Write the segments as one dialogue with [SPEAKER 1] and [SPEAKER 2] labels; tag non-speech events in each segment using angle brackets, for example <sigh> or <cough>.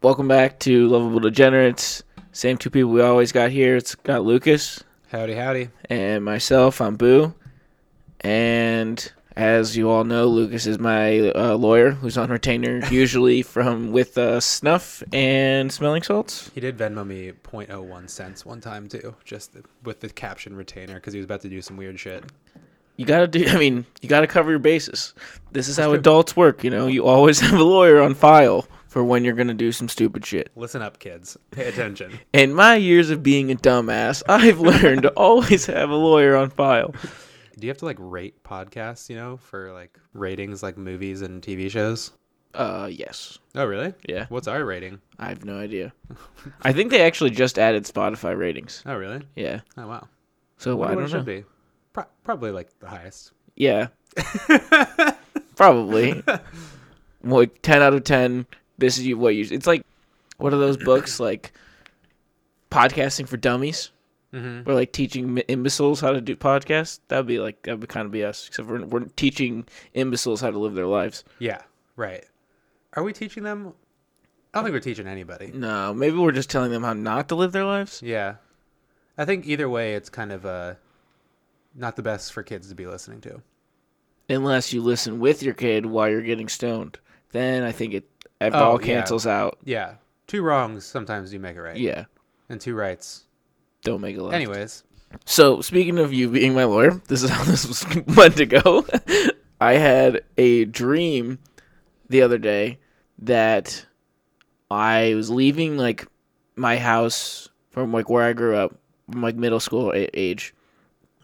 [SPEAKER 1] Welcome back to Lovable Degenerates. Same two people we always got here. It's got Lucas
[SPEAKER 2] Howdy, howdy.
[SPEAKER 1] and myself. I'm Boo. And as you all know, Lucas is my uh, lawyer who's on retainer, <laughs> usually from with uh, snuff and smelling salts.
[SPEAKER 2] He did Venmo me 0.01 cents one time too, just with the caption retainer because he was about to do some weird shit.
[SPEAKER 1] You gotta do. I mean, you gotta cover your bases. This is how adults work. You know, you always <laughs> have a lawyer on file for when you're gonna do some stupid shit.
[SPEAKER 2] Listen up, kids. Pay attention. <laughs>
[SPEAKER 1] In my years of being a dumbass, I've learned to always have a lawyer on file.
[SPEAKER 2] do you have to like rate podcasts, you know, for like ratings like movies and TV shows?
[SPEAKER 1] Uh, yes.
[SPEAKER 2] Oh, really?
[SPEAKER 1] Yeah.
[SPEAKER 2] What's our rating?
[SPEAKER 1] I have no idea. I think they actually just added Spotify ratings.
[SPEAKER 2] Oh, really?
[SPEAKER 1] Yeah.
[SPEAKER 2] Oh, wow.
[SPEAKER 1] So
[SPEAKER 2] why
[SPEAKER 1] don't
[SPEAKER 2] it
[SPEAKER 1] know.
[SPEAKER 2] should be. Pro- probably like the highest.
[SPEAKER 1] Yeah. <laughs> Probably. Like ten out of ten. This is you- what you. It's like, what are those books like? Podcasting for dummies.
[SPEAKER 2] Mm-hmm.
[SPEAKER 1] We're like teaching imbeciles how to do podcasts. That'd be like that would be kind of be us. Except we're we're teaching imbeciles how to live their lives.
[SPEAKER 2] Yeah, right. Are we teaching them? I don't think we're teaching anybody.
[SPEAKER 1] No, maybe we're just telling them how not to live their lives.
[SPEAKER 2] Yeah. I think either way, it's kind of uh, not the best for kids to be listening to.
[SPEAKER 1] Unless you listen with your kid while you're getting stoned, then I think it it
[SPEAKER 2] Oh,
[SPEAKER 1] all
[SPEAKER 2] yeah.
[SPEAKER 1] cancels out.
[SPEAKER 2] Yeah. Two wrongs sometimes you make it right.
[SPEAKER 1] Yeah,
[SPEAKER 2] And two rights.
[SPEAKER 1] don't make a left.
[SPEAKER 2] Anyways,
[SPEAKER 1] So speaking of you being my lawyer, this is how this was <laughs> meant to go. I had a dream the other day that I was leaving like my house from like where I grew up, from like middle school age,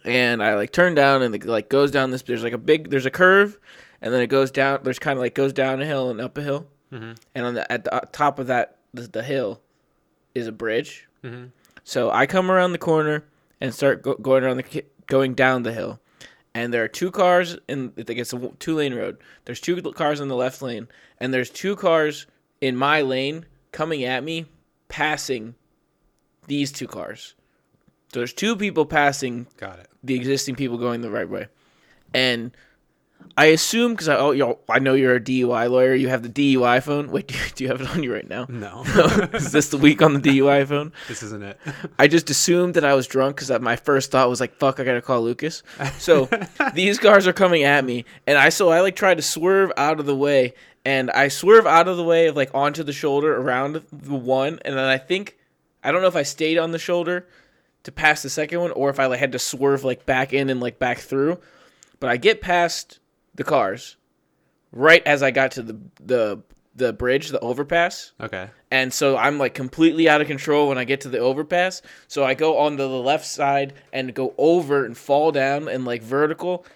[SPEAKER 1] and I like turn down and it like goes down this. There's like a big there's a curve, and then it goes down. There's kind of like goes down a hill and up a hill,
[SPEAKER 2] Mhm.
[SPEAKER 1] and on the at the uh, top of that the, the hill is a bridge.
[SPEAKER 2] Mhm.
[SPEAKER 1] So I come around the corner and start go- going around the going down the hill, and there are two cars in I think it's a two lane road. There's two cars in the left lane, and there's two cars in my lane coming at me, passing these two cars. So there's two people passing
[SPEAKER 2] got it.
[SPEAKER 1] the existing people going the right way, and I assume because I oh you I know you're a DUI lawyer. You have the DUI phone. Wait, <laughs> do you, do you have it on you right now?
[SPEAKER 2] No. <laughs>
[SPEAKER 1] Is this the week on the DUI phone? <laughs>
[SPEAKER 2] this isn't it.
[SPEAKER 1] I just assumed that I was drunk because my first thought was like, "Fuck, I gotta call Lucas." So these cars are coming at me, and I so I like tried to swerve out of the way, and I swerve out of the way of like onto the shoulder around the one, and then I think I don't know if I stayed on the shoulder to pass the second one, or if I like had to swerve like back in and like back through, but I get past the cars right as I got to the the the bridge, the overpass.
[SPEAKER 2] Okay.
[SPEAKER 1] And so I'm like completely out of control when I get to the overpass. So I go onto the left side and go over and fall down and like vertical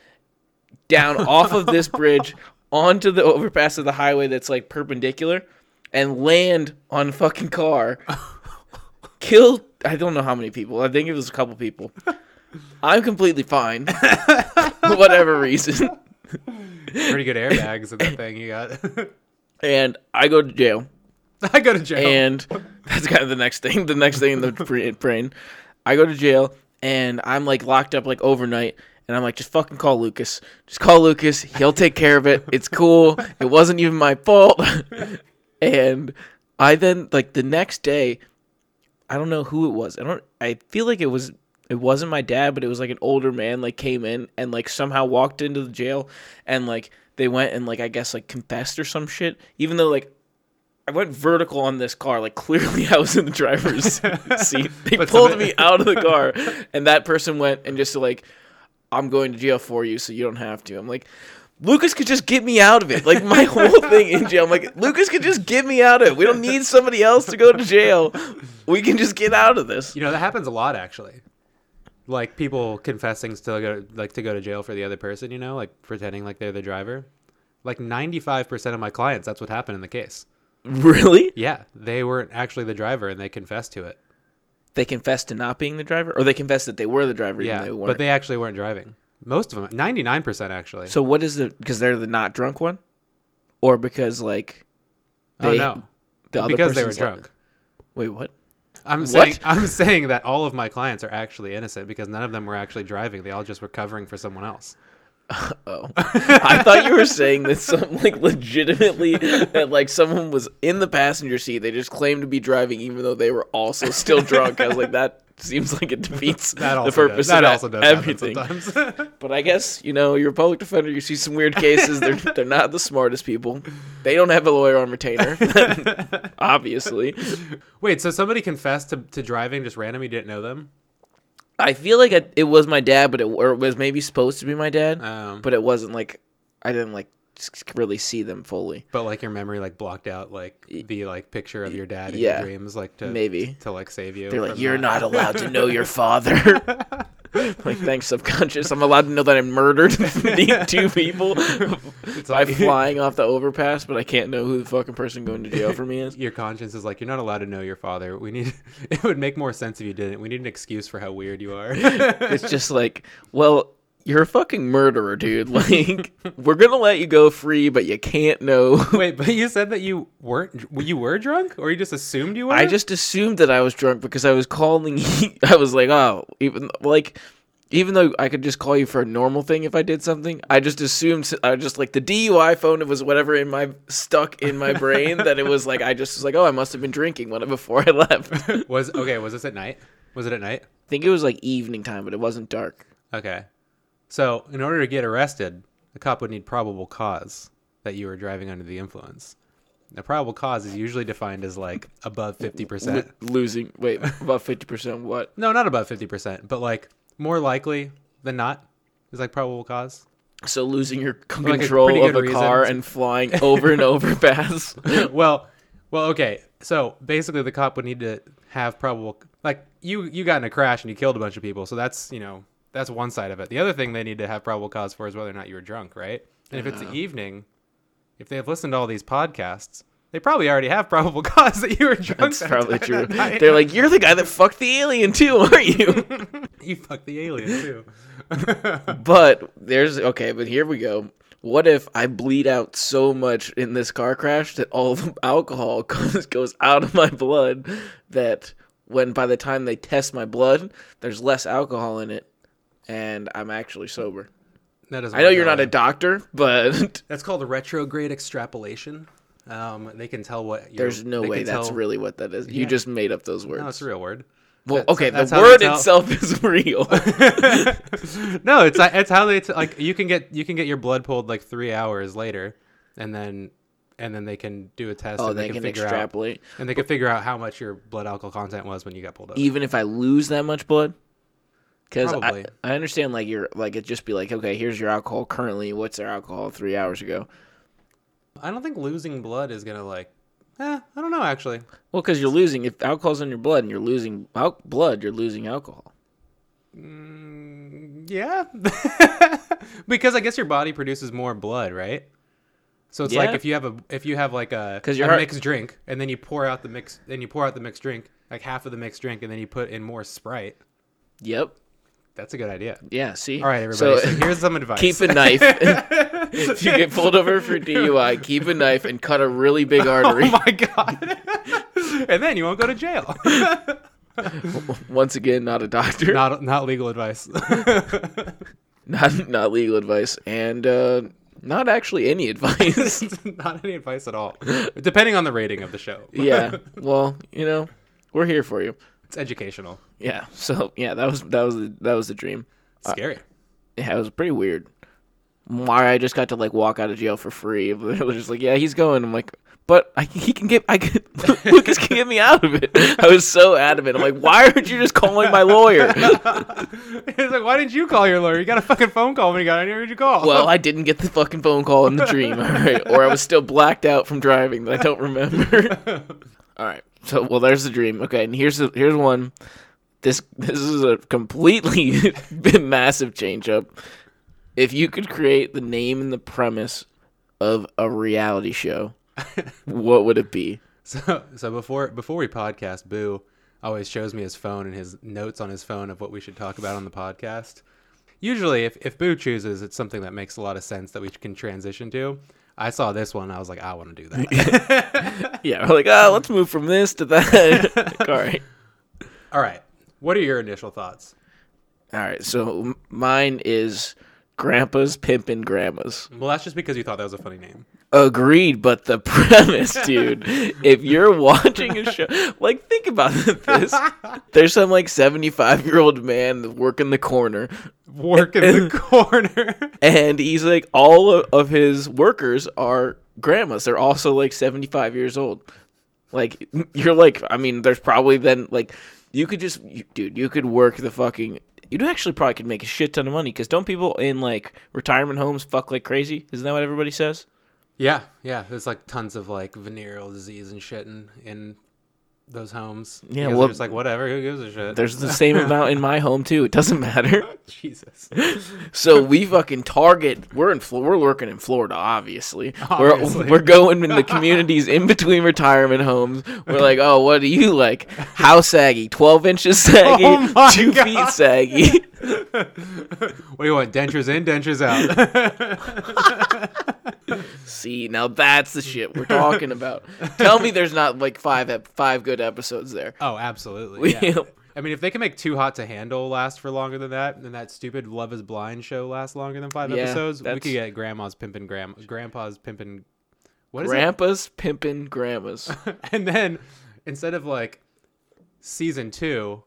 [SPEAKER 1] down <laughs> off of this bridge onto the overpass of the highway that's like perpendicular and land on a fucking car. <laughs> Kill I don't know how many people. I think it was a couple people. <laughs> I'm completely fine. For <laughs> whatever reason.
[SPEAKER 2] Pretty good airbags in that thing you got. <laughs>
[SPEAKER 1] And I go to jail.
[SPEAKER 2] I go to jail.
[SPEAKER 1] and that's kind of the next thing. The next thing in the brain, I go to jail and I'm like locked up like overnight, and I'm like, just fucking call Lucas. Just call Lucas. He'll take care of it. It's cool. It wasn't even my fault. and I then like the next day, I don't know who it was. I don't. I feel like it was. It wasn't my dad, but it was like an older man. Like came in and like somehow walked into the jail, and like they went and like I guess like confessed or some shit. Even though like I went vertical on this car. Like <laughs> clearly, I was in the driver's <laughs> seat. They pulled me out of the car, and that person went and just like, "I'm going to jail for you, so you don't have to." I'm like, Lucas could just get me out of it. Like my <laughs> whole thing in jail. I'm like, Lucas could just get me out of it. We don't need somebody else to go to jail. We can just get out of this.
[SPEAKER 2] you know that happens a lot actually. Like people confessing still go like to go to jail for the other person. You know, like pretending like they're the driver. Like ninety five percent of my clients, that's what happened in the case.
[SPEAKER 1] Really?
[SPEAKER 2] Yeah, they weren't actually the driver and they confessed to it.
[SPEAKER 1] They confessed to not being the driver, or they confessed that they were the driver.
[SPEAKER 2] Yeah,
[SPEAKER 1] they weren't.
[SPEAKER 2] but they actually weren't driving. Most of them, ninety nine percent actually.
[SPEAKER 1] So what is the? Because they're the not drunk one, or because like
[SPEAKER 2] oh
[SPEAKER 1] they
[SPEAKER 2] no,
[SPEAKER 1] the other
[SPEAKER 2] because they were
[SPEAKER 1] person's like-
[SPEAKER 2] drunk.
[SPEAKER 1] Wait, what?
[SPEAKER 2] I'm
[SPEAKER 1] What?
[SPEAKER 2] saying I'm saying that all of my clients are actually innocent because none of them were actually driving. They all just were covering for someone else. <laughs>
[SPEAKER 1] Oh, I thought you were saying that some like legitimately that like someone was in the passenger seat. They just claimed to be driving even though they were also still drunk. I was like, that seems like it defeats
[SPEAKER 2] That
[SPEAKER 1] the purpose
[SPEAKER 2] does, that
[SPEAKER 1] of
[SPEAKER 2] also does
[SPEAKER 1] everything.
[SPEAKER 2] sometimes. <laughs> <laughs>
[SPEAKER 1] But I guess you know you're a public defender. You see some weird cases. They're <laughs> they're not the smartest people. They don't have a lawyer on retainer, obviously.
[SPEAKER 2] Wait, so somebody confessed to, to driving just randomly didn't know them?
[SPEAKER 1] I feel like it, it was my dad, but it or it was maybe supposed to be my dad,
[SPEAKER 2] Um,
[SPEAKER 1] but it wasn't like I didn't like really see them fully.
[SPEAKER 2] but like your memory like blocked out like the like picture of your dad in
[SPEAKER 1] yeah,
[SPEAKER 2] your dreams like to
[SPEAKER 1] maybe.
[SPEAKER 2] to like save you.
[SPEAKER 1] They're like, you're
[SPEAKER 2] that."
[SPEAKER 1] not allowed to know your <laughs> father. <laughs> like, thanks, subconscious. I'm allowed to know that I murdered <laughs> two people by
[SPEAKER 2] like-
[SPEAKER 1] flying off the overpass, but I can't know who the fucking person going to jail for me is.
[SPEAKER 2] Your conscience is like you're not allowed to know your father. We need. It would make more sense if you didn't. We need an excuse for how weird you are.
[SPEAKER 1] It's just like, well, you're a fucking murderer, dude. <laughs> Like, we're gonna let you go free, but you can't know. <laughs>
[SPEAKER 2] Wait, but you said that you weren't. You were drunk, or you just assumed you were?
[SPEAKER 1] I just assumed that I was drunk because I was calling. <laughs> I was like, oh, even like, even though I could just call you for a normal thing if I did something, I just assumed I just like the DUI phone. It was whatever in my stuck in my brain that it was like I just was like, oh, I must have been drinking when before I left.
[SPEAKER 2] Was okay. Was this at night? Was it at night?
[SPEAKER 1] I think it was like evening time, but it wasn't dark.
[SPEAKER 2] Okay. So, in order to get arrested, the cop would need probable cause that you were driving under the influence. Now, probable cause is usually defined as like above 50%.
[SPEAKER 1] Lo- losing. Wait, fifty percent. What?
[SPEAKER 2] No, not above 50%, but like more likely than not is like probable cause.
[SPEAKER 1] So losing your c-
[SPEAKER 2] like a
[SPEAKER 1] control of a car and flying over and over <laughs> past.
[SPEAKER 2] well, well, okay. So basically, the cop would need to have probable, like you, you got in a crash and you killed a bunch of people. So that's you know that's one side of it. The other thing they need to have probable cause for is whether or not you were drunk, right? And if it's the mm-hmm. evening, if they have listened to all these podcasts, they probably already have probable <laughs> cause that you were drunk.
[SPEAKER 1] That's
[SPEAKER 2] that
[SPEAKER 1] probably true. <laughs>
[SPEAKER 2] that.
[SPEAKER 1] They're like, you're the guy that fucked the alien too, <laughs> aren't you?
[SPEAKER 2] you fucked the alien too.
[SPEAKER 1] but there's okay, but here we go. What if I bleed out so much in this car crash that all the alcohol goes, goes out of my blood that when by the time they test my blood, there's less alcohol in it and I'm actually sober.
[SPEAKER 2] That is.
[SPEAKER 1] I know you're not a doctor, but <laughs>
[SPEAKER 2] That's called a retrograde extrapolation. Um, they can tell what. You're,
[SPEAKER 1] there's no way that's
[SPEAKER 2] tell-
[SPEAKER 1] really what that is. You just made up those words.
[SPEAKER 2] No, it's a real word.
[SPEAKER 1] well,
[SPEAKER 2] that's-
[SPEAKER 1] okay,
[SPEAKER 2] that's
[SPEAKER 1] the word itself <laughs> is real. <laughs>
[SPEAKER 2] no, it's it's how they t- like you can get you can get your blood pulled like three hours later, and then and then they can do a test.
[SPEAKER 1] oh,
[SPEAKER 2] and
[SPEAKER 1] they
[SPEAKER 2] can,
[SPEAKER 1] can
[SPEAKER 2] figure
[SPEAKER 1] extrapolate.
[SPEAKER 2] out and they can figure out how much your blood alcohol content was when you got pulled over.
[SPEAKER 1] even if I lose that much blood? Because I, I understand, like you're like it just be like, okay, here's your alcohol currently. What's their alcohol three hours ago?
[SPEAKER 2] I don't think losing blood is gonna like. Eh, I don't know actually.
[SPEAKER 1] Well, because you're losing if alcohol's in your blood and you're losing al- blood, you're losing alcohol.
[SPEAKER 2] Mm, yeah, <laughs> because I guess your body produces more blood, right? So it's like if you have a if you have like a, a
[SPEAKER 1] heart-
[SPEAKER 2] mixed drink and then you pour out the mix then you pour out the mixed drink like half of the mixed drink and then you put in more Sprite.
[SPEAKER 1] Yep.
[SPEAKER 2] That's a good idea.
[SPEAKER 1] Yeah. See.
[SPEAKER 2] All right, everybody. So,
[SPEAKER 1] So,
[SPEAKER 2] here's some <laughs> advice.
[SPEAKER 1] keep a knife. <laughs> if you get pulled over for DUI, keep a knife and cut a really big <laughs> artery.
[SPEAKER 2] Oh my god! and then you won't go to jail.
[SPEAKER 1] Once again, not a doctor, not
[SPEAKER 2] not not legal advice.
[SPEAKER 1] not, legal advice, and uh, not actually any advice.
[SPEAKER 2] not any advice at all. Depending on the rating of the show.
[SPEAKER 1] yeah. Well, you know, we're here for you.
[SPEAKER 2] It's educational.
[SPEAKER 1] Yeah. So yeah, that was that was that was the dream.
[SPEAKER 2] Uh, Scary.
[SPEAKER 1] Yeah, it was pretty weird. Why I just got to like walk out of jail for free. <laughs> It was just like, yeah, he's going. I'm like, but I, he can get, I can, <laughs> Lucas can get me out of it. <laughs> I was so adamant. I'm like, why aren't you just calling my lawyer?
[SPEAKER 2] He's like, why didn't you call your lawyer? You got a fucking phone call when you got in here. Who'd you call?
[SPEAKER 1] Well, I didn't get the fucking phone call in the dream, all right, or I was still blacked out from driving that I don't remember. all right, so well, there's the dream. Okay, and here's the here's one. This this is a completely <laughs> massive change up. If you could create the name and the premise of a reality show, <laughs> what would it be?
[SPEAKER 2] So, so before before we podcast, Boo always shows me his phone and his notes on his phone of what we should talk about on the podcast. Usually, if if Boo chooses, it's something that makes a lot of sense that we can transition to. I saw this one, I was like, I want to do that. <laughs>
[SPEAKER 1] Yeah, we're like, oh, let's move from this to that. <laughs> all right.
[SPEAKER 2] All right, what are your initial thoughts?
[SPEAKER 1] All right, so mine is grandpas pimping grandmas.
[SPEAKER 2] Well, that's just because you thought that was a funny name.
[SPEAKER 1] Agreed, but the <laughs> premise, dude. if you're watching a show, like think about <laughs> this. There's some like 75 year old man working the corner,
[SPEAKER 2] working the <laughs> corner.
[SPEAKER 1] and he's like all of, of his workers are grandmas. They're also like 75 years old. Like you're like, I mean, there's probably then like you could just, you, dude, you could work the fucking. You'd actually probably could make a shit ton of money because don't people in like retirement homes fuck like crazy? Isn't that what everybody says?
[SPEAKER 2] yeah, yeah. There's like tons of like venereal disease and shit in, in those homes.
[SPEAKER 1] Yeah, well,
[SPEAKER 2] they're like whatever. Who gives a shit?
[SPEAKER 1] There's the same amount in my home too. It doesn't matter. <laughs>
[SPEAKER 2] Jesus. <laughs>
[SPEAKER 1] So we fucking target. We're in. We're working in Florida, obviously.
[SPEAKER 2] Obviously.
[SPEAKER 1] We're we're going in the communities in between retirement homes. We're like, oh, what do you like? How saggy? Twelve inches <laughs> oh saggy?
[SPEAKER 2] Oh
[SPEAKER 1] two feet saggy?
[SPEAKER 2] what do you want? Dentures in, dentures out.
[SPEAKER 1] See, now that's the shit we're talking about. Tell me, there's not like five ep- five good episodes there.
[SPEAKER 2] oh, absolutely. Yeah. I mean, if they can make Too Hot to Handle last for longer than that, and that stupid Love Is Blind show last longer than five
[SPEAKER 1] Yeah,
[SPEAKER 2] episodes, we could get Grandma's pimping Gram, Grandpa's pimping. What is
[SPEAKER 1] Grandpas pimping grandmas. <laughs>
[SPEAKER 2] And then instead of like season two,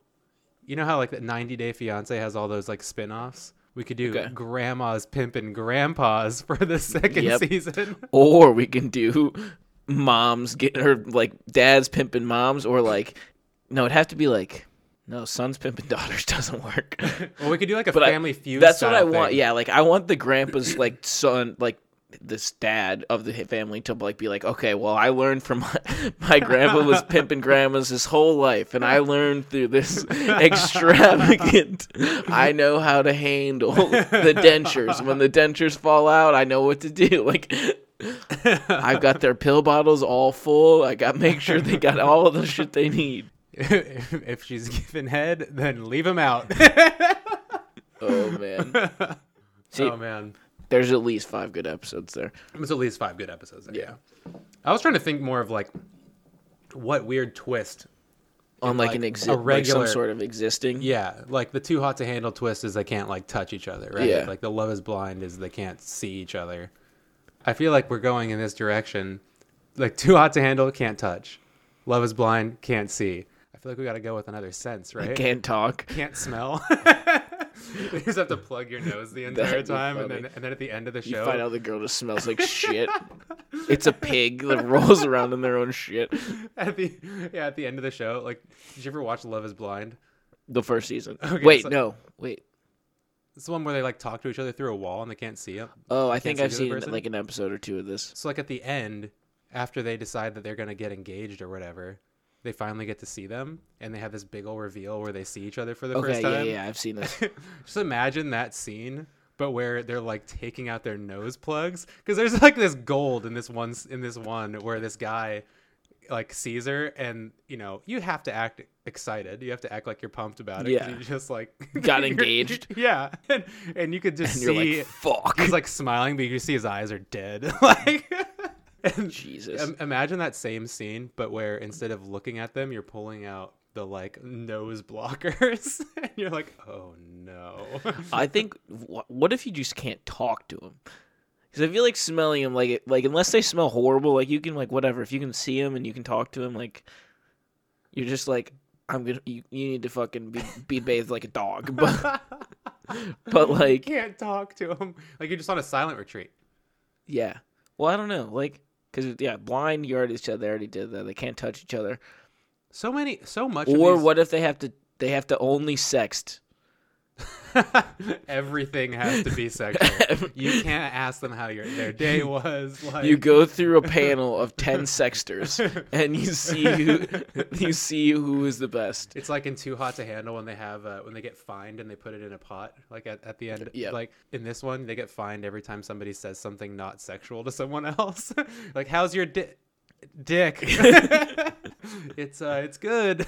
[SPEAKER 2] you know how like the 90 Day Fiance has all those like spin-offs. We could do
[SPEAKER 1] Okay.
[SPEAKER 2] Grandma's pimping Grandpas <laughs> for the second
[SPEAKER 1] Yep.
[SPEAKER 2] season. <laughs>
[SPEAKER 1] or we can do moms get or like dads pimping moms, or like no, it'd have to be like no sons pimping <laughs> daughters doesn't work.
[SPEAKER 2] Well, we could do like a
[SPEAKER 1] But I-
[SPEAKER 2] Family Feud.
[SPEAKER 1] That's what I
[SPEAKER 2] style
[SPEAKER 1] want. Yeah, like I want the grandpa's like son, like this dad of the family to like be like, okay, well, I learned from my, <laughs> my grandpa was pimping grandmas his whole life, and I learned through this <laughs> extravagant. I know how to handle the dentures. When the dentures fall out, I know what to do. <laughs> Like. I've got their pill bottles all full. I got make sure they got all of the shit they need.
[SPEAKER 2] if, if she's giving head, then leave him out.
[SPEAKER 1] Oh man. See,
[SPEAKER 2] oh man,
[SPEAKER 1] there's at least five good episodes there.
[SPEAKER 2] there's at least five good episodes. There.
[SPEAKER 1] Yeah.
[SPEAKER 2] Yeah. I was trying to think more of like what weird twist.
[SPEAKER 1] on like,
[SPEAKER 2] like,
[SPEAKER 1] an exi- like
[SPEAKER 2] regular-
[SPEAKER 1] some sort of existing.
[SPEAKER 2] Yeah, like the too hot to handle twist is they can't like touch each other, right?
[SPEAKER 1] Yeah.
[SPEAKER 2] Like the love is blind is they can't see each other. I feel like we're going in this direction. Like too hot to handle can't touch. Love is blind can't see. I feel like we got to go with another sense, right?
[SPEAKER 1] Can't talk.
[SPEAKER 2] can't smell. <laughs> <laughs> you just have to plug your nose the <laughs> entire time, and then and then at the end of the show, You
[SPEAKER 1] find out the girl just smells like <laughs> shit. It's a pig that rolls around in their own shit.
[SPEAKER 2] at the yeah at the end of the show, like, did you ever watch Love Is Blind?
[SPEAKER 1] The first season.
[SPEAKER 2] Okay,
[SPEAKER 1] Wait,
[SPEAKER 2] so-
[SPEAKER 1] no. Wait.
[SPEAKER 2] It's the one where they like talk to each other through a wall and they can't see them.
[SPEAKER 1] Oh, I think
[SPEAKER 2] see
[SPEAKER 1] I've seen like an episode or two of this.
[SPEAKER 2] So like at the end, after they decide that they're gonna get engaged or whatever, they finally get to see them, and they have this big old reveal where they see each other for the
[SPEAKER 1] Okay,
[SPEAKER 2] first time.
[SPEAKER 1] yeah, I've seen this. <laughs>
[SPEAKER 2] Just imagine that scene, but where they're like taking out their nose plugs because there's like this gold in this one in this one where this guy like Caesar, and you know you have to act excited you have to act like you're pumped about it.
[SPEAKER 1] Yeah.
[SPEAKER 2] you just like <laughs>
[SPEAKER 1] Got <laughs> engaged.
[SPEAKER 2] yeah and, and you could just
[SPEAKER 1] And you're
[SPEAKER 2] see
[SPEAKER 1] like, fuck.
[SPEAKER 2] he's like smiling but you can see his eyes are dead like and
[SPEAKER 1] Jesus.
[SPEAKER 2] im- imagine that same scene but where instead of looking at them you're pulling out the like nose blockers <laughs> and you're like oh no <laughs>
[SPEAKER 1] I think. wh- What if you just can't talk to them? Because I feel like smelling them, like, like unless they smell horrible, like you can like whatever. If you can see him and you can talk to him, like you're just like I'm gonna. You, you need to fucking be, be bathed like a dog, <laughs> but but like you
[SPEAKER 2] can't talk to him like you're just on a silent retreat
[SPEAKER 1] Yeah. Well, I don't know. Like, because, yeah, blind, you already said they already did that. They can't touch each other.
[SPEAKER 2] so many so much
[SPEAKER 1] Or
[SPEAKER 2] these-
[SPEAKER 1] what if they have to, they have to only sext? <laughs>
[SPEAKER 2] everything has to be sexual you <laughs> can't ask them how your their day <laughs> was like
[SPEAKER 1] You go through a panel of 10 sexters and you see who, you see who is the best.
[SPEAKER 2] It's like in Too Hot to Handle when they have uh, when they get fined and they put it in a pot. Like at, at the end, like in this one, they get fined every time somebody says something not sexual to someone else. like, "How's your di- dick?" it's uh, it's good.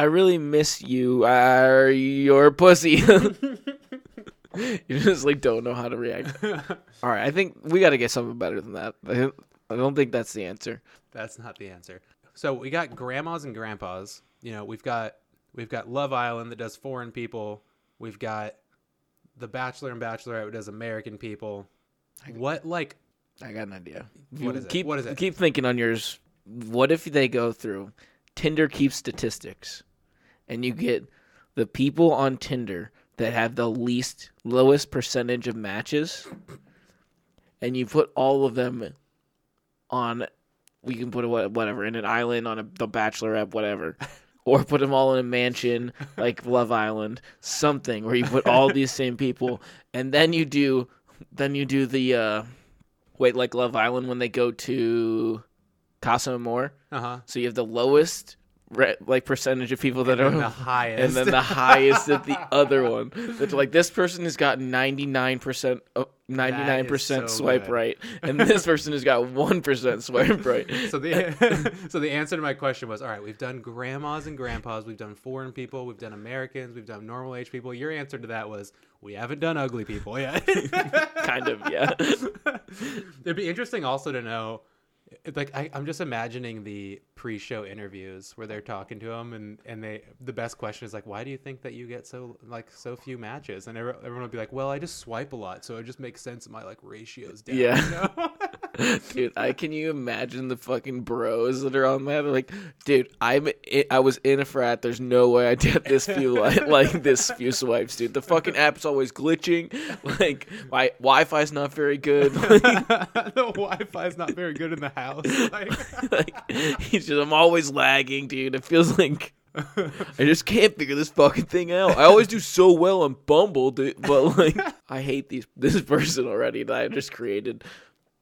[SPEAKER 1] I really miss you. Are your pussy? <laughs> you just like don't know how to react. <laughs> All right, I think we got to get something better than that. I don't think that's the answer.
[SPEAKER 2] That's not the answer. So we got grandmas and grandpas. You know, we've got we've got Love Island that does foreign people. We've got the Bachelor and Bachelorette that does American people. What like
[SPEAKER 1] I got an idea.
[SPEAKER 2] What is it?
[SPEAKER 1] Keep,
[SPEAKER 2] What is it?
[SPEAKER 1] Keep thinking on yours. What if they go through Tinder keeps statistics, and you get the people on Tinder that have the least lowest percentage of matches, and you put all of them on. We can put a, whatever in an island on a, the Bachelorette, whatever. <laughs> Or put them all in a mansion like Love Island, something where you put all these same people, and then you do, then you do the uh, wait like Love Island when they go to Casa Amor.
[SPEAKER 2] uh huh.
[SPEAKER 1] So you have the lowest re- like percentage of people that
[SPEAKER 2] And
[SPEAKER 1] are
[SPEAKER 2] the highest.
[SPEAKER 1] and then the highest at the <laughs> other one. That's like this person has got ninety nine percent oh, ninety nine percent swipe
[SPEAKER 2] good.
[SPEAKER 1] right, and <laughs> this person has got one percent swipe right. <laughs>
[SPEAKER 2] so the so the answer to my question was all right we've done grandmas and grandpas we've done foreign people we've done americans we've done normal age people your answer to that was we haven't done ugly people yet
[SPEAKER 1] kind of, yeah.
[SPEAKER 2] it'd be interesting also to know like I, i'm just imagining the pre-show interviews where they're talking to them and and they the best question is like why do you think that you get so like so few matches and everyone would be like well i just swipe a lot so it just makes sense that my like ratios down
[SPEAKER 1] Yeah.
[SPEAKER 2] you know? <laughs>
[SPEAKER 1] Dude, I can you imagine the fucking bros that are on that? They're like, dude, I'm i I was in a frat. There's no way I did this few like, <laughs> like this few swipes, dude. The fucking app's always glitching. Like my Wi-Fi's not very good. <laughs> Like,
[SPEAKER 2] the Wi-Fi is not very good in the house. Like, <laughs>
[SPEAKER 1] like he's just I'm always lagging, dude. It feels like I just can't figure this fucking thing out. I always do so well on Bumble, dude, but like I hate these this person already that I just created.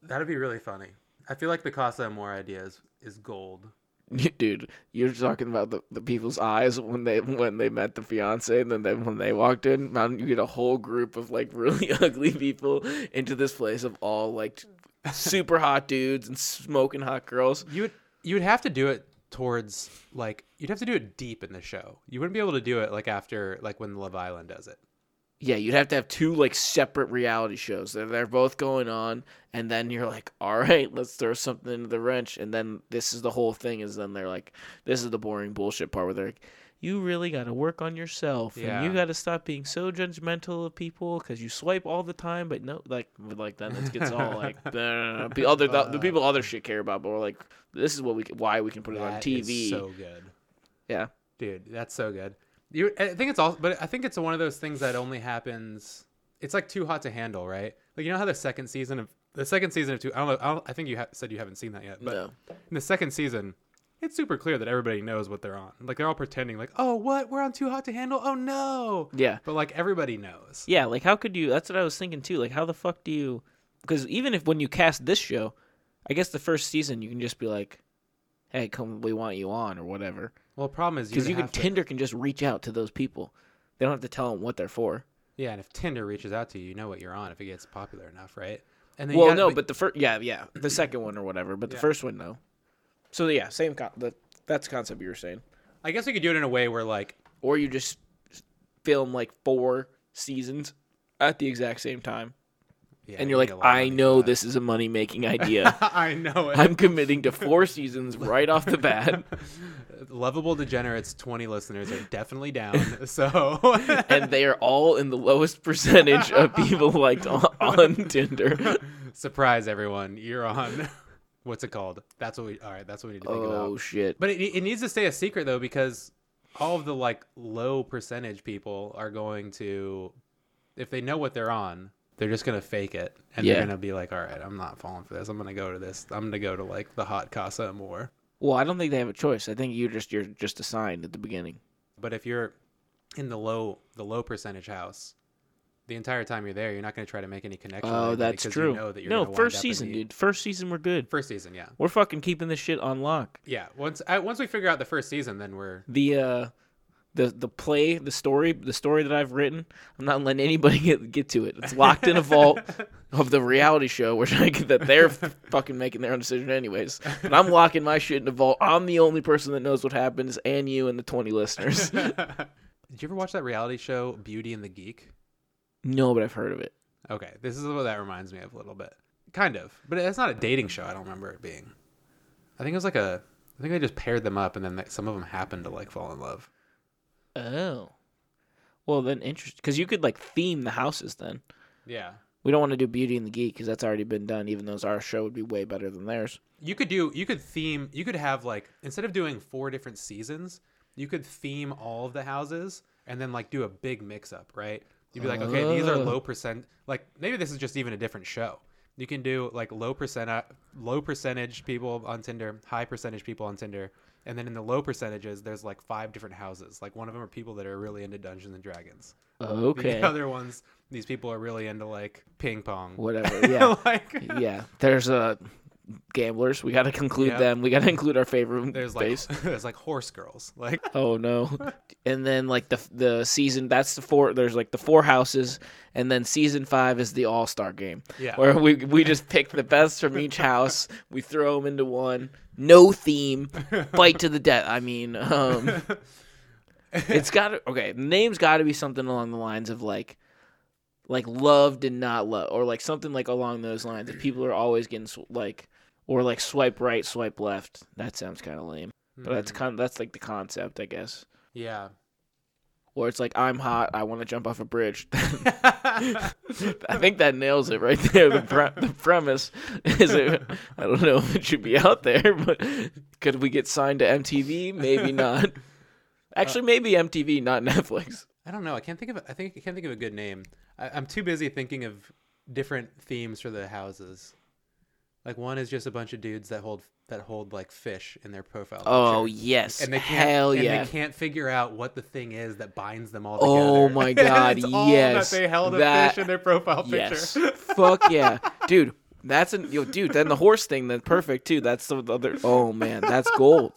[SPEAKER 2] That'd be really funny. I feel like the Casa Amor idea is, is gold. <laughs>
[SPEAKER 1] Dude, you're talking about the, the people's eyes when they when they met the fiance, and then they, when they walked in, man, you get a whole group of like <laughs> really ugly people into this place of all like super hot dudes and smoking hot girls.
[SPEAKER 2] You would you would have to do it towards like you'd have to do it deep in the show. You wouldn't be able to do it like after like when Love Island does it.
[SPEAKER 1] Yeah, you'd have to have two like separate reality shows. They're they're both going on, and then you're like, <laughs> all right, let's throw something into the wrench, and then this is the whole thing. Is then they're like, this is the boring bullshit part where they're like, you really got to work on yourself, and you got to stop being so judgmental of people because you swipe all the time, but no, like, like then it gets all like, <laughs> the other the, the people other shit care about, but we're like, this is what we why we can put it on
[SPEAKER 2] That
[SPEAKER 1] TV.
[SPEAKER 2] so good.
[SPEAKER 1] yeah,
[SPEAKER 2] Dude, that's so good. You, I think it's all, but I think it's one of those things that only happens. It's like too hot to handle, right? Like you know how the second season of the second season of two. I don't know. I, don't, I think you ha- said you haven't seen that yet, but
[SPEAKER 1] no,
[SPEAKER 2] in the second season, it's super clear that everybody knows what they're on. Like they're all pretending, like, oh, what? We're on too hot to handle. Oh no.
[SPEAKER 1] yeah.
[SPEAKER 2] But like everybody knows.
[SPEAKER 1] Yeah, like how could you? That's what I was thinking too. Like how the fuck do you? Because even if when you cast this show, I guess the first season you can just be like, "Hey, come, we want you on" or whatever.
[SPEAKER 2] Well, the problem is
[SPEAKER 1] Because you, can
[SPEAKER 2] to-
[SPEAKER 1] Tinder can just reach out to those people. They don't have to tell them what they're for.
[SPEAKER 2] Yeah, and if Tinder reaches out to you, you know what you're on if it gets popular enough, right? And then
[SPEAKER 1] Well,
[SPEAKER 2] gotta-
[SPEAKER 1] no, but the first, yeah, yeah, the second one or whatever, but the
[SPEAKER 2] Yeah.
[SPEAKER 1] first one, no. So yeah, same. Con- the, that's the concept you were saying.
[SPEAKER 2] I guess we could do it in a way where like
[SPEAKER 1] Or you just film like four seasons at the exact same time,
[SPEAKER 2] yeah,
[SPEAKER 1] and
[SPEAKER 2] you
[SPEAKER 1] you're like,
[SPEAKER 2] a lot of
[SPEAKER 1] I know this is a money making <laughs> idea.
[SPEAKER 2] I know it.
[SPEAKER 1] I'm committing to four seasons <laughs> right off the bat. <laughs>
[SPEAKER 2] Lovable degenerates 20 listeners are definitely down. So
[SPEAKER 1] and they are all in the lowest percentage of people liked on, on Tinder.
[SPEAKER 2] surprise everyone, you're on. What's it called? That's what we. All right, that's what we need to think
[SPEAKER 1] Oh
[SPEAKER 2] about.
[SPEAKER 1] Oh shit!
[SPEAKER 2] But it, it needs to stay a secret though because all of the like low percentage people are going to, if they know what they're on, they're just gonna fake it and
[SPEAKER 1] Yeah.
[SPEAKER 2] they're gonna be like, all right, I'm not falling for this. I'm gonna go to this. I'm gonna go to like the hot Casa Amor.
[SPEAKER 1] Well, I don't think they have a choice. I think you just you're just assigned at the beginning.
[SPEAKER 2] But if you're in the low the low percentage house, the entire time you're there, you're not going to try to make any connection. with
[SPEAKER 1] Oh, that's true.
[SPEAKER 2] You know that you're
[SPEAKER 1] no, first season,
[SPEAKER 2] the-
[SPEAKER 1] dude. First season, we're good.
[SPEAKER 2] First season, yeah,
[SPEAKER 1] We're fucking keeping this shit on lock.
[SPEAKER 2] yeah. Once I, once we figure out the first season, then we're
[SPEAKER 1] The uh, the the play, the story, the story that I've written. I'm not letting anybody <laughs> get get to it. It's locked in a vault of the reality show, which I that they're <laughs> fucking making their own decision anyways. But I'm locking my shit in a vault. I'm the only person that knows what happens, and you and the 20 listeners. <laughs>
[SPEAKER 2] Did you ever watch that reality show Beauty and the Geek?
[SPEAKER 1] no, but I've heard of it.
[SPEAKER 2] Okay, this is what that reminds me of a little bit. Kind of, but it's not a dating show. I don't remember it being. I think it was like a. I think they just paired them up, and then they, some of them happened to like fall in love.
[SPEAKER 1] Oh. Well, then interesting because you could like theme the houses. Then
[SPEAKER 2] Yeah.
[SPEAKER 1] we don't want to do Beauty and the Geek because that's already been done. Even though our show would be way better than theirs.
[SPEAKER 2] You could do you could theme you could have like instead of doing four different seasons, you could theme all of the houses and then like do a big mix up, right? You'd be like, okay, these are
[SPEAKER 1] Oh.
[SPEAKER 2] low percent like maybe this is just even a different show. You can do like low percent low percentage people on Tinder, high percentage people on Tinder, and then in the low percentages there's like five different houses. Like one of them are people that are really into Dungeons and Dragons.
[SPEAKER 1] Okay.
[SPEAKER 2] The other ones, these people are really into like ping pong.
[SPEAKER 1] Whatever. <laughs> Yeah.
[SPEAKER 2] like
[SPEAKER 1] yeah. There's uh gamblers. We got to conclude
[SPEAKER 2] Yeah.
[SPEAKER 1] them. We got to <laughs> include our favorite
[SPEAKER 2] there's like <laughs> there's like horse girls. Like <laughs>
[SPEAKER 1] Oh no. And then like the the season that's the four there's like the four houses and then season 5 is the all-star game
[SPEAKER 2] Yeah.
[SPEAKER 1] where we we just pick the best from each house, we throw them into one, no theme, fight to the death. I mean, um it's got to okay, the name's got to be something along the lines of like like loved and not loved or like something like along those lines. If people are always getting like or like swipe right, swipe left. That sounds kind of lame. But that's hmm. kind of, that's like the concept, I guess.
[SPEAKER 2] yeah.
[SPEAKER 1] Or it's like I'm hot, I want to jump off a bridge. <laughs> I think that nails it right there. The, pre- the premise is it. I don't know if it should be out there, but could we get signed to MTV? Maybe not. Actually, maybe MTV, not Netflix.
[SPEAKER 2] I don't know. I can't think of. I think I can't think of a good name. I, I'm too busy thinking of different themes for the houses. Like one is just a bunch of dudes that hold that hold like fish in their profile.
[SPEAKER 1] Oh
[SPEAKER 2] picture.
[SPEAKER 1] yes,
[SPEAKER 2] and they can't,
[SPEAKER 1] hell
[SPEAKER 2] and
[SPEAKER 1] yeah.
[SPEAKER 2] they can't figure out what the thing is that binds them all oh together.
[SPEAKER 1] Oh my <laughs> God, yes.
[SPEAKER 2] that they held a
[SPEAKER 1] That-
[SPEAKER 2] fish in their profile <laughs>
[SPEAKER 1] Yes,
[SPEAKER 2] picture. <laughs>
[SPEAKER 1] fuck yeah, dude. That's an yo, dude. Then the horse thing, that's perfect too. That's the other. Oh man, that's gold.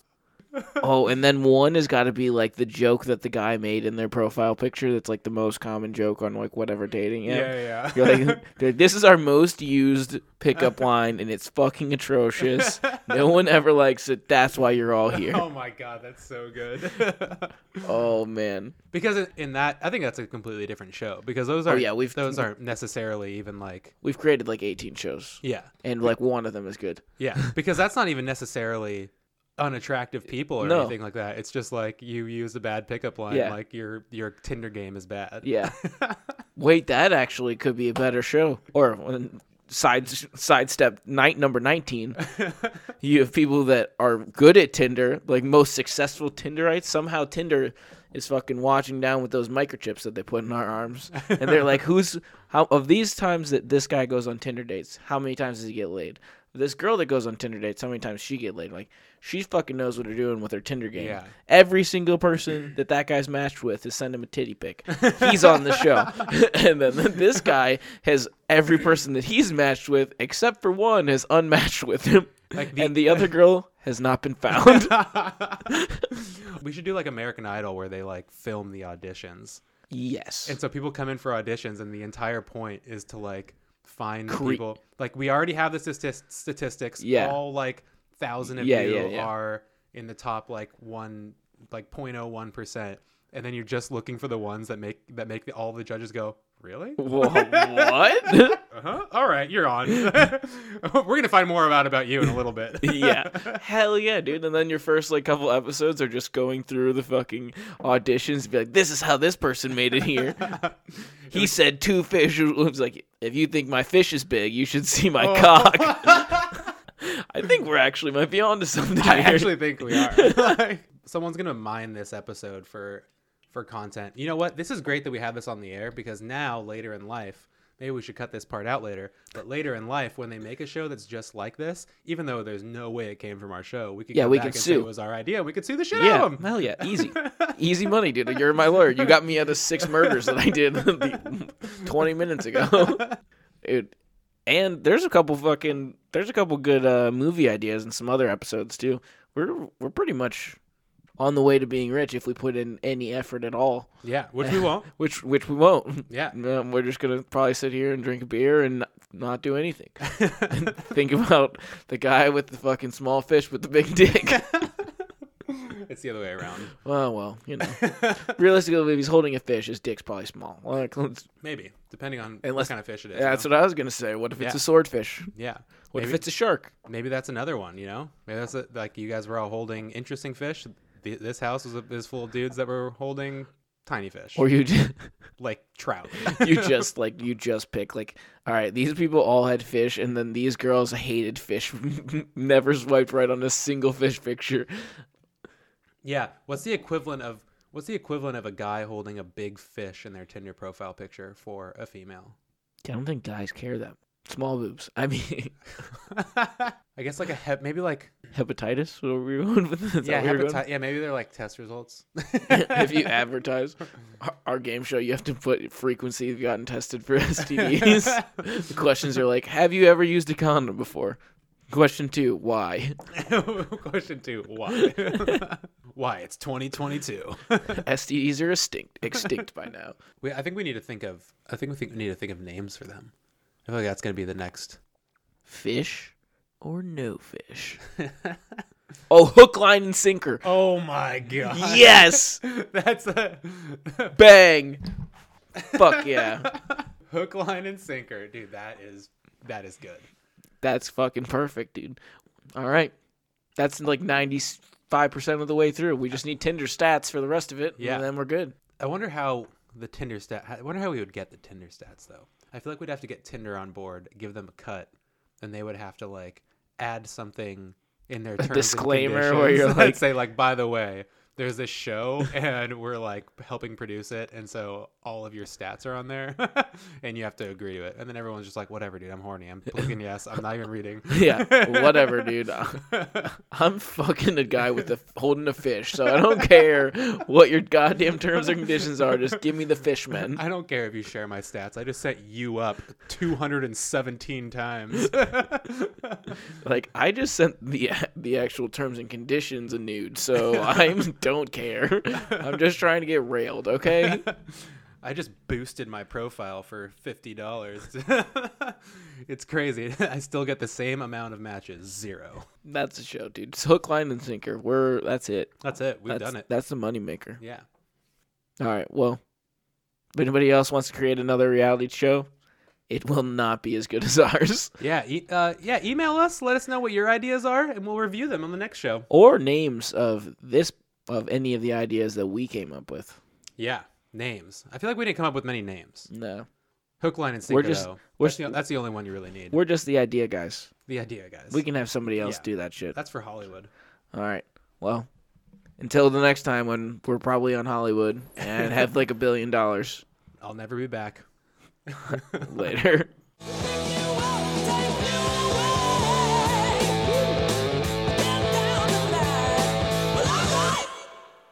[SPEAKER 1] Oh, and then one has got to be like the joke that the guy made in their profile picture. That's like the most common joke on like whatever dating app.
[SPEAKER 2] yeah, yeah.
[SPEAKER 1] You're like, <laughs> "Dude, this is our most used pickup line, and it's fucking atrocious. No one ever likes it. That's why you're all here.
[SPEAKER 2] Oh my god, that's so good. <laughs>
[SPEAKER 1] Oh man,
[SPEAKER 2] because in- in that, I think that's a completely different show. Because those are
[SPEAKER 1] Oh, yeah, we've-
[SPEAKER 2] those aren't necessarily even like
[SPEAKER 1] we've created like 18 shows,
[SPEAKER 2] yeah,
[SPEAKER 1] and like one of them is good.
[SPEAKER 2] yeah. Because that's not even necessarily unattractive people or
[SPEAKER 1] No.
[SPEAKER 2] anything like that. It's just like you use a bad pickup line,
[SPEAKER 1] Yeah.
[SPEAKER 2] like your your Tinder game is bad.
[SPEAKER 1] Yeah. <laughs> Wait, that actually could be a better show. Or um, side sidestep night number 19. <laughs> you have people that are good at Tinder, like most successful Tinderites. Somehow Tinder is fucking watching down with those microchips that they put in our arms. And they're like, who's how of these times that this guy goes on Tinder dates, how many times does he get laid? This girl that goes on Tinder dates, how many times she get laid? Like she fucking knows what they're doing with her Tinder game.
[SPEAKER 2] Yeah.
[SPEAKER 1] Every single person that that guy's matched with is send him a titty pic. He's on the show, <laughs> <laughs> and then this guy has every person that he's matched with, except for one, has unmatched with him,
[SPEAKER 2] Like the-
[SPEAKER 1] and the other girl has not been found. <laughs>
[SPEAKER 2] we should do like American Idol where they like film the auditions.
[SPEAKER 1] yes.
[SPEAKER 2] And so people come in for auditions, and the entire point is to like find
[SPEAKER 1] Cre-
[SPEAKER 2] people. Like we already have the statis- statistics.
[SPEAKER 1] Yeah.
[SPEAKER 2] All like thousand of
[SPEAKER 1] Yeah,
[SPEAKER 2] you
[SPEAKER 1] yeah, yeah.
[SPEAKER 2] are in the top like one, like 0.01 percent, and then you're just looking for the ones that make that make the, all the judges go. Really?
[SPEAKER 1] Whoa, <laughs> what?
[SPEAKER 2] Uh-huh. All right, you're on. <laughs> We're gonna find more about about you in a little bit. <laughs>
[SPEAKER 1] yeah. Hell yeah, dude. And then your first like couple episodes are just going through the fucking auditions, be like, this is how this person made it here. he said two fish. It was like, if you think my fish is big, you should see my cock. I think we're actually might be onto something.
[SPEAKER 2] I
[SPEAKER 1] here.
[SPEAKER 2] actually think we are. Like, someone's gonna mine this episode for for content. You know what? This is great that we have this on the air because now later in life, maybe we should cut this part out later. But later in life, when they make a show that's just like this, even though there's no way it came from our show, we could
[SPEAKER 1] Yeah, we could sue.
[SPEAKER 2] it was our idea. We could sue the shit
[SPEAKER 1] yeah,
[SPEAKER 2] out of them.
[SPEAKER 1] hell yeah, easy, <laughs> easy money, dude. You're my lawyer. You got me out of six murders that I did <laughs> twenty minutes ago, <laughs> dude. And there's a couple fucking there's a couple good uh, movie ideas and some other episodes too. We're we're pretty much on the way to being rich if we put in any effort at all.
[SPEAKER 2] Yeah, which we <laughs> won't.
[SPEAKER 1] Which which we won't.
[SPEAKER 2] Yeah. <laughs>
[SPEAKER 1] Um, we're just gonna probably sit here and drink a beer and not do anything. and <laughs> think about the guy with the fucking small fish with the big dick.
[SPEAKER 2] it's the other way around.
[SPEAKER 1] Well, well, you know. Realistically, if he's holding a fish, his dick's probably small. Like,
[SPEAKER 2] Maybe depending on what kind of fish it is.
[SPEAKER 1] yeah, that's
[SPEAKER 2] you
[SPEAKER 1] what I was gonna say. What if it's
[SPEAKER 2] Yeah.
[SPEAKER 1] a swordfish?
[SPEAKER 2] yeah.
[SPEAKER 1] What if it's a shark?
[SPEAKER 2] maybe that's another one you know maybe that's a, like you guys were all holding interesting fish Th- this house is, is full of dudes that were holding tiny fish,
[SPEAKER 1] or you just, <laughs>
[SPEAKER 2] like trout. <laughs>
[SPEAKER 1] you just like you just pick like all right these people all had fish and then these girls hated fish <laughs> never swiped right on a single fish picture
[SPEAKER 2] yeah. What's the equivalent of what's the equivalent of a guy holding a big fish in their Tinder profile picture for a female?
[SPEAKER 1] i don't think guys care that small boobs i mean <laughs>
[SPEAKER 2] I guess like a hep, maybe like
[SPEAKER 1] hepatitis what were we going with <laughs> Is that
[SPEAKER 2] yeah,
[SPEAKER 1] where we were going?
[SPEAKER 2] hepatitis. Yeah, maybe they're like test results. <laughs>
[SPEAKER 1] if you advertise our- our game show, you have to put frequency you've gotten tested for STDs. the questions are like, have you ever used a condom before? Question two, why?
[SPEAKER 2] Question two: Why? Why? It's 2022.
[SPEAKER 1] STDs are extinct, extinct by now.
[SPEAKER 2] we, I think we need to think of. I think we think we need to think of names for them. I feel like that's gonna be the next.
[SPEAKER 1] Fish or no fish? <laughs> oh, hook, line, and sinker.
[SPEAKER 2] Oh my god!
[SPEAKER 1] Yes, <laughs>
[SPEAKER 2] that's a <laughs>
[SPEAKER 1] bang. Fuck yeah,
[SPEAKER 2] hook, line, and sinker, dude. That is that is good.
[SPEAKER 1] that's fucking perfect, dude. All right, that's like ninety-five percent of the way through. We just need Tinder stats for the rest of it,
[SPEAKER 2] Yeah.
[SPEAKER 1] and then we're good.
[SPEAKER 2] I wonder how the Tinder stat. I wonder how we would get the Tinder stats though. I feel like we'd have to get Tinder on board, give them a cut, and they would have to like add something in their terms and
[SPEAKER 1] disclaimer where you're <laughs> like-
[SPEAKER 2] say like, by the way, there's this show <laughs> and we're like helping produce it, and so all of your stats are on there, <laughs> and you have to agree to it. And then everyone's just like, whatever, dude, I'm horny. I'm clicking yes. I'm not even reading. <laughs>
[SPEAKER 1] Yeah, whatever, dude. I'm fucking a guy with a holding a fish, so I don't care what your goddamn terms and conditions are. Just give me the fish, man.
[SPEAKER 2] I don't care if you share my stats. I just set you up 217 times.
[SPEAKER 1] Like I just sent the the actual terms and conditions a nude, so I don't care. <laughs> I'm just trying to get railed, okay? <laughs>
[SPEAKER 2] I just boosted my profile for fifty dollars. <laughs> it's crazy. I still get the same amount of matches, zero.
[SPEAKER 1] That's a show, dude. It's hook, line, and sinker. We're that's it.
[SPEAKER 2] That's it. We've
[SPEAKER 1] that's,
[SPEAKER 2] done it.
[SPEAKER 1] That's the moneymaker.
[SPEAKER 2] Yeah.
[SPEAKER 1] All right. Well, if anybody else wants to create another reality show, it will not be as good as ours.
[SPEAKER 2] Yeah. E- uh, yeah. Email us. Let us know what your ideas are, and we'll review them on the next show.
[SPEAKER 1] or names of this of any of the ideas that we came up with.
[SPEAKER 2] Yeah. Names. I feel like we didn't come up with many names.
[SPEAKER 1] No,
[SPEAKER 2] Hook, line, and sinker.
[SPEAKER 1] just-
[SPEAKER 2] though.
[SPEAKER 1] we're
[SPEAKER 2] That's the, that's the only one you really need.
[SPEAKER 1] we're just the idea guys.
[SPEAKER 2] The idea, guys.
[SPEAKER 1] We can have somebody else
[SPEAKER 2] Yeah.
[SPEAKER 1] do that shit.
[SPEAKER 2] That's for Hollywood.
[SPEAKER 1] All right. Well, until the next time when we're probably on Hollywood and have like a billion dollars <laughs>
[SPEAKER 2] I'll never be back. <laughs>
[SPEAKER 1] later. <laughs>